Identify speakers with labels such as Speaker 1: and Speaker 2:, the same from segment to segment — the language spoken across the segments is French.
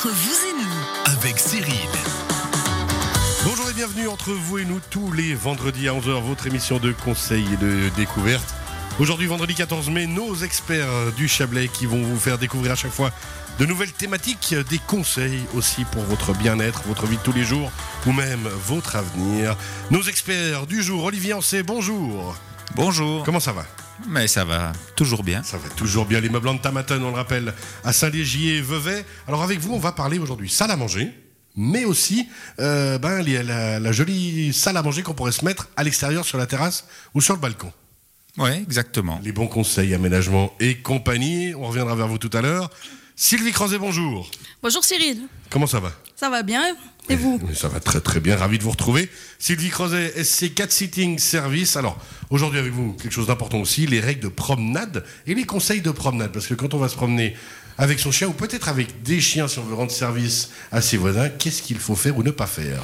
Speaker 1: entre vous et nous.
Speaker 2: avec Cyril.
Speaker 3: Bonjour et bienvenue entre vous et nous tous les vendredis à 11h, votre émission de conseils et de découverte. Aujourd'hui, vendredi 14 mai, nos experts du Chablais qui vont vous faire découvrir à chaque fois de nouvelles thématiques, des conseils aussi pour votre bien-être, votre vie de tous les jours ou même votre avenir. Nos experts du jour, Olivier Ancet, bonjour.
Speaker 4: Bonjour.
Speaker 3: Comment ça va?
Speaker 4: Mais ça va toujours bien.
Speaker 3: Ça va toujours bien, les meubles en Tamaton, on le rappelle, à Saint-Légier et Vevey. Alors avec vous, on va parler aujourd'hui salle à manger, mais aussi euh, ben, la, la jolie salle à manger qu'on pourrait se mettre à l'extérieur sur la terrasse ou sur le balcon.
Speaker 4: Oui, exactement.
Speaker 3: Les bons conseils, aménagement et compagnie, on reviendra vers vous tout à l'heure. Sylvie Crozet, bonjour.
Speaker 5: Bonjour Cyril,
Speaker 3: Comment ça va?
Speaker 5: Ça va bien Et vous?
Speaker 3: Ça va très très bien, ravi de vous retrouver. Sylvie Crozet, SC 4 Sitting Service. Alors, aujourd'hui avec vous, quelque chose d'important aussi, les règles de promenade et les conseils de promenade. Parce que quand on va se promener avec son chien, ou peut-être avec des chiens si on veut rendre service à ses voisins, qu'est-ce qu'il faut faire ou ne pas faire?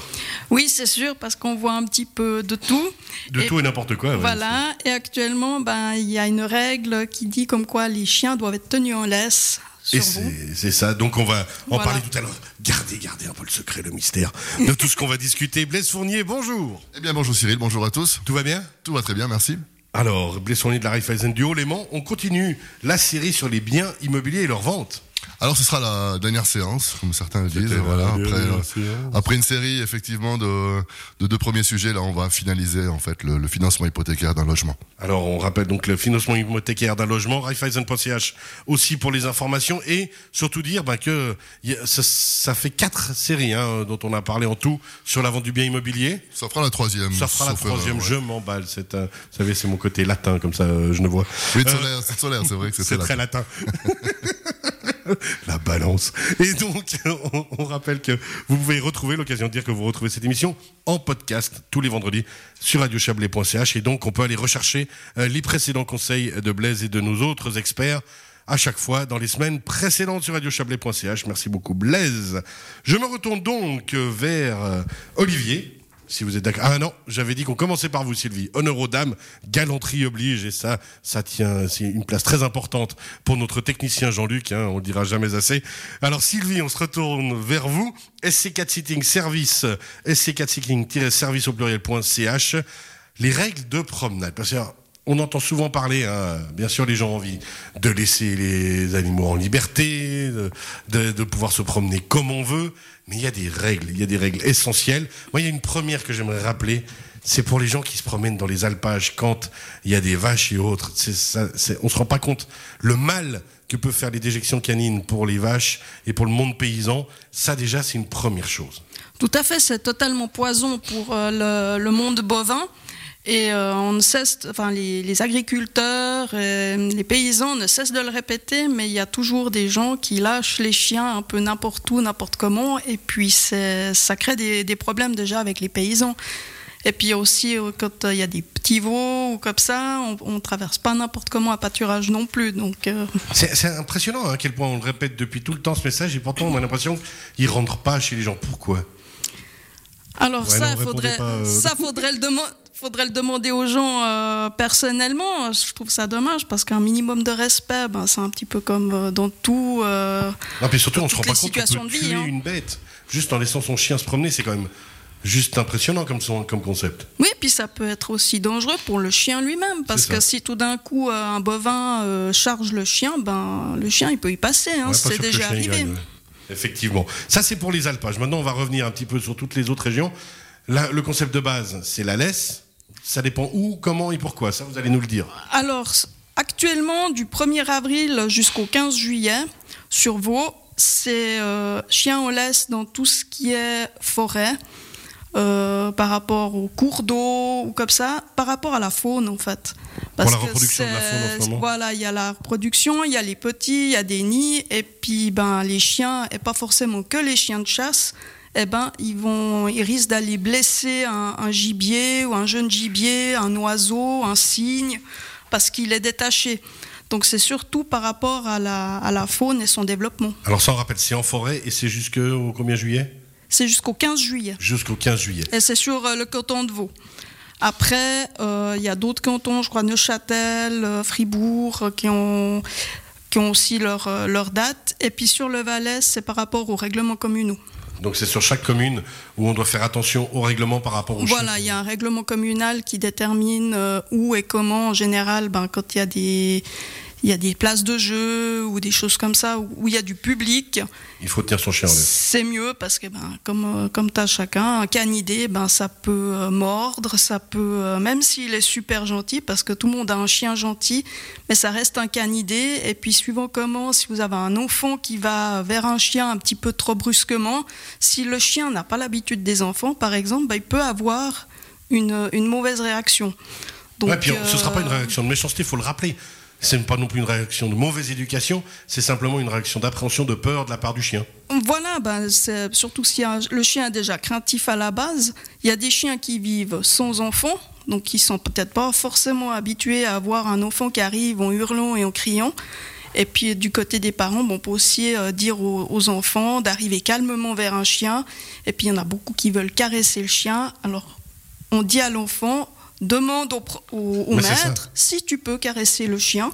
Speaker 5: Oui, c'est sûr, parce qu'on voit un petit peu de tout.
Speaker 3: De
Speaker 5: Et
Speaker 3: tout et n'importe quoi. ouais.
Speaker 5: Voilà, et actuellement, ben, il y a une règle qui dit comme quoi les chiens doivent être tenus en laisse sur vous.
Speaker 3: c'est ça, donc on va en
Speaker 5: Voilà.
Speaker 3: parler tout à l'heure. Gardez, gardez un peu le secret, le mystère de tout ce qu'on va discuter. Blaise Fournier, bonjour.
Speaker 6: Eh bien bonjour Cyril, bonjour à tous.
Speaker 3: Tout va bien?
Speaker 6: Tout va très bien, merci.
Speaker 3: Alors, Blaise Fournier de la Raiffeisen du Haut-Léman, on continue la série sur les biens immobiliers et leur vente.
Speaker 6: Alors ce sera la dernière séance, comme certains le disent. Voilà, après, euh,
Speaker 3: séance.
Speaker 6: après une série effectivement de, de deux premiers sujets, là on va finaliser en fait le, le financement hypothécaire d'un logement.
Speaker 3: Alors, on rappelle donc le financement hypothécaire d'un logement, Raiffeisen.ch aussi pour les informations et surtout dire ben, que a- ça, ça fait quatre séries hein, dont on a parlé en tout sur la vente du bien immobilier.
Speaker 6: Ça fera la troisième.
Speaker 3: Ça fera la troisième,
Speaker 6: ouais.
Speaker 3: je m'emballe. C'est un- vous savez, c'est mon côté latin, comme ça, euh, je ne vois.
Speaker 6: Oui, de
Speaker 3: Euh,
Speaker 6: solaire, c'est de solaire, c'est vrai que
Speaker 3: C'est très
Speaker 6: là.
Speaker 3: latin. La balance. Et donc, on, rappelle que vous pouvez retrouver l'occasion de dire que vous retrouvez cette émission en podcast tous les vendredis sur radiochablais.ch. Et donc, on peut aller rechercher euh, les précédents conseils de Blaise et de nos autres experts à chaque fois dans les semaines précédentes sur radiochablais.ch. Merci beaucoup, Blaise. Je me retourne donc euh, vers euh, Olivier. Si vous êtes d'accord. Ah non, j'avais dit qu'on commençait par vous, Sylvie. Honneur aux dames, galanterie oblige, et ça, ça tient, c'est une place très importante pour notre technicien Jean-Luc, hein, on dira jamais assez. Alors Sylvie, on se retourne vers vous. SC4 Sitting Service, SC4 Sitting-service au pluriel.ch. Les règles de promenade. Parce on entend souvent parler, hein, bien sûr, les gens ont envie de laisser les animaux en liberté, de, de- pouvoir se promener comme on veut, mais il y a des règles, il y a des règles essentielles. Moi, il y a une première que j'aimerais rappeler, c'est pour les gens qui se promènent dans les alpages quand il y a des vaches et autres. C'est ça, on se rend pas compte le mal que peuvent faire les déjections canines pour les vaches et pour le monde paysan. Ça, déjà, c'est une première chose.
Speaker 5: Tout à fait, c'est totalement poison pour euh, le, le monde bovin. Et euh, on ne cesse, enfin, les, les agriculteurs, et les paysans ne cessent de le répéter, mais il y a toujours des gens qui lâchent les chiens un peu n'importe où, n'importe comment, et puis ça crée des, des problèmes déjà avec les paysans. Et puis aussi, euh, quand euh, il y a des petits veaux ou comme ça, on ne traverse pas n'importe comment un pâturage non plus. Donc, euh,
Speaker 3: C'est impressionnant hein, à quel point on le répète depuis tout le temps ce message et pourtant on a l'impression qu'il rentre pas chez les gens. Pourquoi?
Speaker 5: Alors
Speaker 3: Ouais,
Speaker 5: ça,
Speaker 3: non,
Speaker 5: faudrait,
Speaker 3: pas, euh.
Speaker 5: ça faudrait le demander. Faudrait le demander aux gens euh, personnellement. Je trouve ça dommage parce qu'un minimum de respect, ben, c'est un petit peu comme euh, dans tout. euh,
Speaker 3: Non, puis surtout on se rend pas compte qu'on peut
Speaker 5: de vie,
Speaker 3: tuer
Speaker 5: hein.
Speaker 3: une bête juste en laissant son chien se promener. C'est quand même juste impressionnant comme, son, comme concept.
Speaker 5: Oui, puis ça peut être aussi dangereux pour le chien lui-même parce que si tout d'un coup euh, un bovin euh, charge le chien, ben le chien il peut y passer. Hein,
Speaker 3: Ouais,
Speaker 5: c'est déjà arrivé.
Speaker 3: gagne, ouais. Effectivement. Ça c'est pour les alpages. Maintenant on va revenir un petit peu sur toutes les autres régions. Là, le concept de base, c'est la laisse. Ça dépend où, comment et pourquoi. Ça vous allez nous le dire.
Speaker 5: Alors, actuellement, du 1er avril jusqu'au 15 juillet, sur Vaud, c'est euh, chien en laisse dans tout ce qui est forêt, euh, par rapport aux cours d'eau ou comme ça, par rapport à la faune en fait.
Speaker 3: Pour la reproduction de la faune en ce moment.
Speaker 5: Voilà, il y a la reproduction, il y a les petits, il y a des nids, et puis ben, les chiens, et pas forcément que les chiens de chasse, eh ben, ils, vont, ils risquent d'aller blesser un, un gibier ou un jeune gibier, un oiseau, un cygne, parce qu'il est détaché. Donc c'est surtout par rapport à la, à la faune et son développement.
Speaker 3: Alors ça on rappelle, c'est en forêt et c'est jusqu'au combien juillet?
Speaker 5: C'est jusqu'au 15 juillet.
Speaker 3: Jusqu'au 15 juillet.
Speaker 5: Et c'est sur euh, le canton de Vaud. Après, euh, il y a d'autres cantons, je crois Neuchâtel, euh, Fribourg, qui ont, qui ont aussi leur, leur date. Et puis sur le Valais, c'est par rapport aux règlements communaux.
Speaker 3: Donc c'est sur chaque commune où on doit faire attention au règlement par rapport aux
Speaker 5: Voilà, il y a un règlement communal qui détermine euh, où et comment, en général, ben, quand il y a des il y a des places de jeu ou des choses comme ça où il y a du public.
Speaker 3: Il faut tenir son chien en.
Speaker 5: C'est mieux parce que ben, comme, euh, comme tu as chacun, un canidé, ben, ça peut euh, mordre, ça peut, euh, même s'il est super gentil, parce que tout le monde a un chien gentil, mais ça reste un canidé. Et puis suivant comment, si vous avez un enfant qui va vers un chien un petit peu trop brusquement, si le chien n'a pas l'habitude des enfants, par exemple, ben, il peut avoir une, une mauvaise réaction.
Speaker 3: Donc, ouais, puis ce ne sera pas une réaction de méchanceté, il faut le rappeler c'est pas non plus une réaction de mauvaise éducation, c'est simplement une réaction d'appréhension, de peur de la part du chien.
Speaker 5: Voilà, ben surtout si le chien est déjà craintif à la base. Il y a des chiens qui vivent sans enfants, donc qui sont peut-être pas forcément habitués à avoir un enfant qui arrive en hurlant et en criant. Et puis du côté des parents, bon, on peut aussi euh, dire aux, enfants d'arriver calmement vers un chien. Et puis il y en a beaucoup qui veulent caresser le chien. Alors on dit à l'enfant, demande au, maître si tu peux caresser le chien.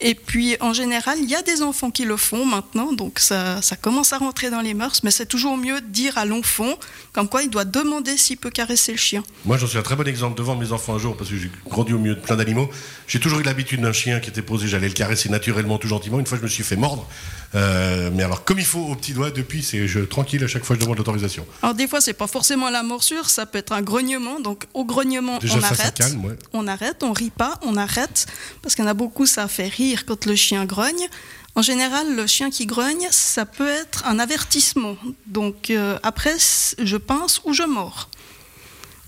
Speaker 5: Et puis, en général, il y a des enfants qui le font maintenant, donc ça, ça commence à rentrer dans les mœurs, mais c'est toujours mieux de dire à l'enfant, comme quoi il doit demander s'il peut caresser le chien.
Speaker 3: Moi, j'en suis un très bon exemple devant mes enfants un jour, parce que j'ai grandi au milieu de plein d'animaux. J'ai toujours eu l'habitude d'un chien qui était posé, j'allais le caresser naturellement, tout gentiment. Une fois, je me suis fait mordre. Euh, mais alors, comme il faut au petit doigt, depuis, c'est je, tranquille à chaque fois je demande l'autorisation.
Speaker 5: Alors, des fois, c'est pas forcément la morsure, ça peut être un grognement. Donc, au grognement, on arrête. On arrête, on rit pas, on arrête. Parce qu'il y en a beaucoup, ça fait rire quand le chien grogne. En général, le chien qui grogne, ça peut être un avertissement. Donc, euh, après, je pince ou je mords.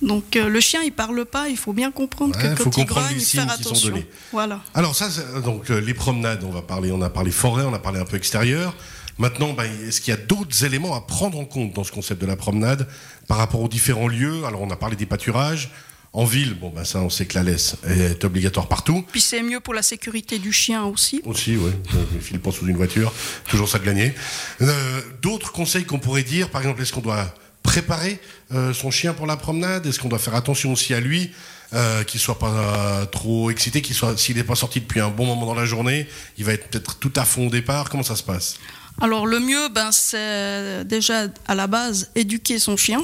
Speaker 5: Donc euh, le chien il parle pas, il faut bien comprendre que quand il grogne, il faire attention. Voilà.
Speaker 3: Alors ça, donc euh, les promenades, on va parler, on a parlé forêt, on a parlé un peu extérieur. Maintenant, ben, est-ce qu'il y a d'autres éléments à prendre en compte dans ce concept de la promenade par rapport aux différents lieux? Alors on a parlé des pâturages. En ville, bon ben ça on sait que la laisse est obligatoire partout.
Speaker 5: Puis c'est mieux pour la sécurité du chien aussi.
Speaker 3: Aussi, oui. Il file pas sous une voiture, toujours ça de gagner. Euh, d'autres conseils qu'on pourrait dire, par exemple, est-ce qu'on doit préparer euh, son chien pour la promenade? Est-ce qu'on doit faire attention aussi à lui euh, qu'il soit pas trop excité, qu'il soit, s'il n'est pas sorti depuis un bon moment dans la journée, il va être peut-être tout à fond au départ? Comment ça se passe?
Speaker 5: Alors le mieux, ben, c'est déjà à la base éduquer son chien.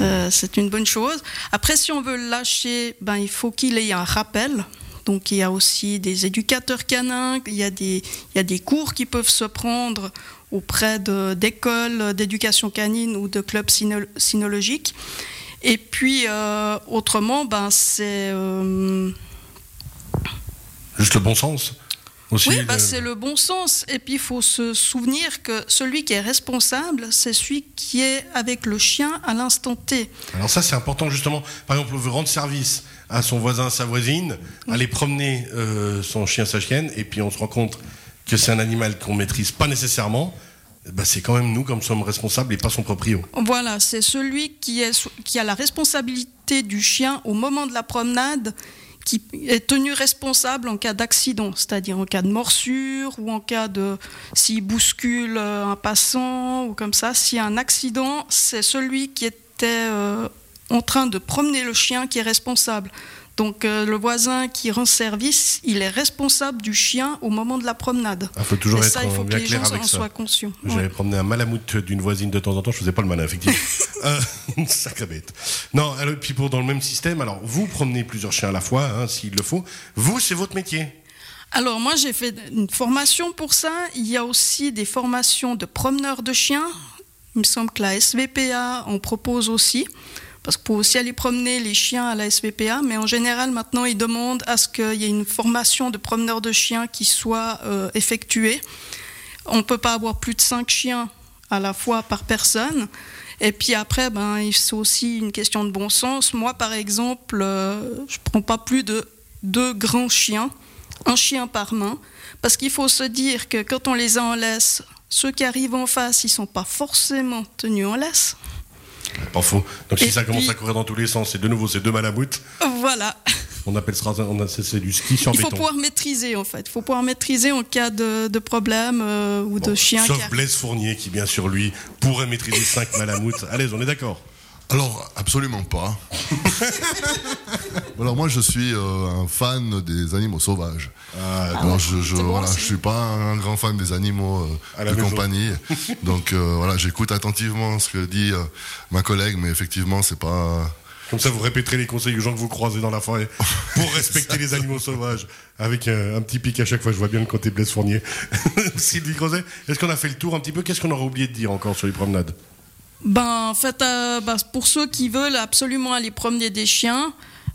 Speaker 5: Ah c'est une bonne chose. Après, si on veut lâcher, ben, il faut qu'il ait un rappel. Donc il y a aussi des éducateurs canins, il y a des, il y a des cours qui peuvent se prendre auprès d'écoles d'éducation canine ou de clubs cynologiques. Et puis, euh, autrement, ben, c'est... Euh,
Speaker 3: Juste le bon sens aussi,
Speaker 5: oui, ben, c'est le bon sens. Et puis, il faut se souvenir que celui qui est responsable, c'est celui qui est avec le chien à l'instant T.
Speaker 3: Alors ça, c'est important, justement. Par exemple, on veut rendre service à son voisin, à sa voisine, aller promener euh, son chien, sa chienne, et puis on se rend compte que c'est un animal qu'on maîtrise pas nécessairement, bah c'est quand même nous comme sommes responsables et pas son proprio.
Speaker 5: Voilà, c'est celui qui, est, qui a la responsabilité du chien au moment de la promenade qui est tenu responsable en cas d'accident, c'est-à-dire en cas de morsure ou en cas de s'il bouscule euh, un passant ou comme ça. S'il y a un accident, c'est celui qui était euh, en train de promener le chien qui est responsable. Donc euh, le voisin qui rend service, il est responsable du chien au moment de la promenade.
Speaker 3: Il faut toujours
Speaker 5: Et
Speaker 3: être
Speaker 5: ça, il faut que
Speaker 3: bien
Speaker 5: les
Speaker 3: clair
Speaker 5: gens en soient conscients.
Speaker 3: J'avais
Speaker 5: Ouais.
Speaker 3: promené un malamute d'une voisine de temps en temps, je faisais pas le malin, effectivement. euh, sacré bête. Non, alors, puis pour dans le même système, alors vous promenez plusieurs chiens à la fois, hein, s'il le faut. Vous, c'est votre métier.
Speaker 5: Alors moi j'ai fait une formation pour ça. Il y a aussi des formations de promeneurs de chiens. Il me semble que la SVPA en propose aussi. Parce qu'il faut aussi aller promener les chiens à la SVPA, mais en général maintenant ils demandent à ce qu'il y ait une formation de promeneurs de chiens qui soit euh, effectuée. On ne peut pas avoir plus de 5 chiens à la fois par personne. Et puis après, ben, c'est aussi une question de bon sens. Moi, par exemple, euh, je prends pas plus de deux grands chiens, un chien par main, parce qu'il faut se dire que quand on les a en laisse, ceux qui arrivent en face, ils sont pas forcément tenus en laisse.
Speaker 3: Pas faux. Donc si
Speaker 5: Et
Speaker 3: ça commence
Speaker 5: puis-
Speaker 3: à courir dans tous les sens, c'est de nouveau ces deux malamutes.
Speaker 5: Voilà.
Speaker 3: On appelle ça, on a, c'est du ski sur
Speaker 5: Il faut
Speaker 3: béton.
Speaker 5: pouvoir maîtriser en fait. Il faut pouvoir maîtriser en cas de, de problème euh, ou de chien
Speaker 3: Sauf. Blaise Fournier qui, bien sûr, lui, pourrait maîtriser 5 malamoutes. Allez, on est d'accord.
Speaker 6: Alors, absolument pas. Alors moi, je suis euh, un fan des animaux sauvages.
Speaker 3: Ah,
Speaker 6: Alors, je, je,
Speaker 5: C'est bon
Speaker 6: voilà,
Speaker 5: aussi.
Speaker 6: je suis pas un grand fan des animaux euh,
Speaker 3: À la
Speaker 6: de compagnie. Donc euh, voilà, j'écoute attentivement ce que dit euh, ma collègue, mais effectivement, c'est pas.
Speaker 3: Comme ça, vous répéterez les conseils aux gens que vous croisez dans la forêt pour respecter les animaux sauvages. Avec un, un petit pic à chaque fois, je vois bien le côté Blaise Fournier. Sylvie Crozet, est-ce qu'on a fait le tour un petit peu? Qu'est-ce qu'on aurait oublié de dire encore sur les promenades?
Speaker 5: Ben, en fait, euh, ben, pour ceux qui veulent absolument aller promener des chiens,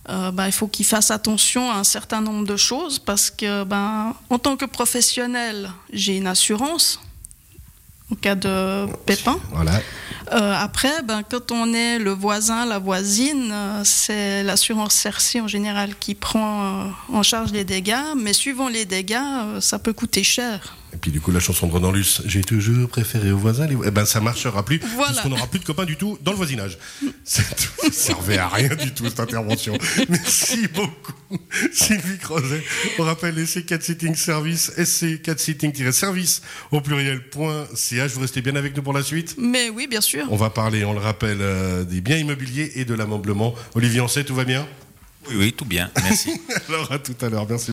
Speaker 5: euh, ben, il faut qu'ils fassent attention à un certain nombre de choses parce que, ben, en tant que professionnel, j'ai une assurance en cas de pépin.
Speaker 3: Voilà.
Speaker 5: Euh, après, ben, quand on est le voisin, la voisine, c'est l'assurance CERCI en général qui prend en charge les dégâts, mais suivant les dégâts, ça peut coûter cher.
Speaker 3: Et puis du coup, la chanson de Renan Luce, j'ai toujours préféré aux voisins. Les... Eh ben, ça marchera plus,
Speaker 5: Voilà.
Speaker 3: puisqu'on n'aura plus de copains du tout dans le voisinage. Ça servait à rien du tout cette intervention. Merci beaucoup, Sylvie Crozet. On rappelle les C4 Sitting Service, SC4 Sitting-service au pluriel.ch. Vous restez bien avec nous pour la suite
Speaker 5: Mais oui, bien sûr.
Speaker 3: On va parler, on le rappelle, euh, des biens immobiliers et de l'ameublement. Olivier Ancet, tout va bien?
Speaker 4: Oui, oui, tout bien. Merci.
Speaker 3: Alors à tout à l'heure, merci.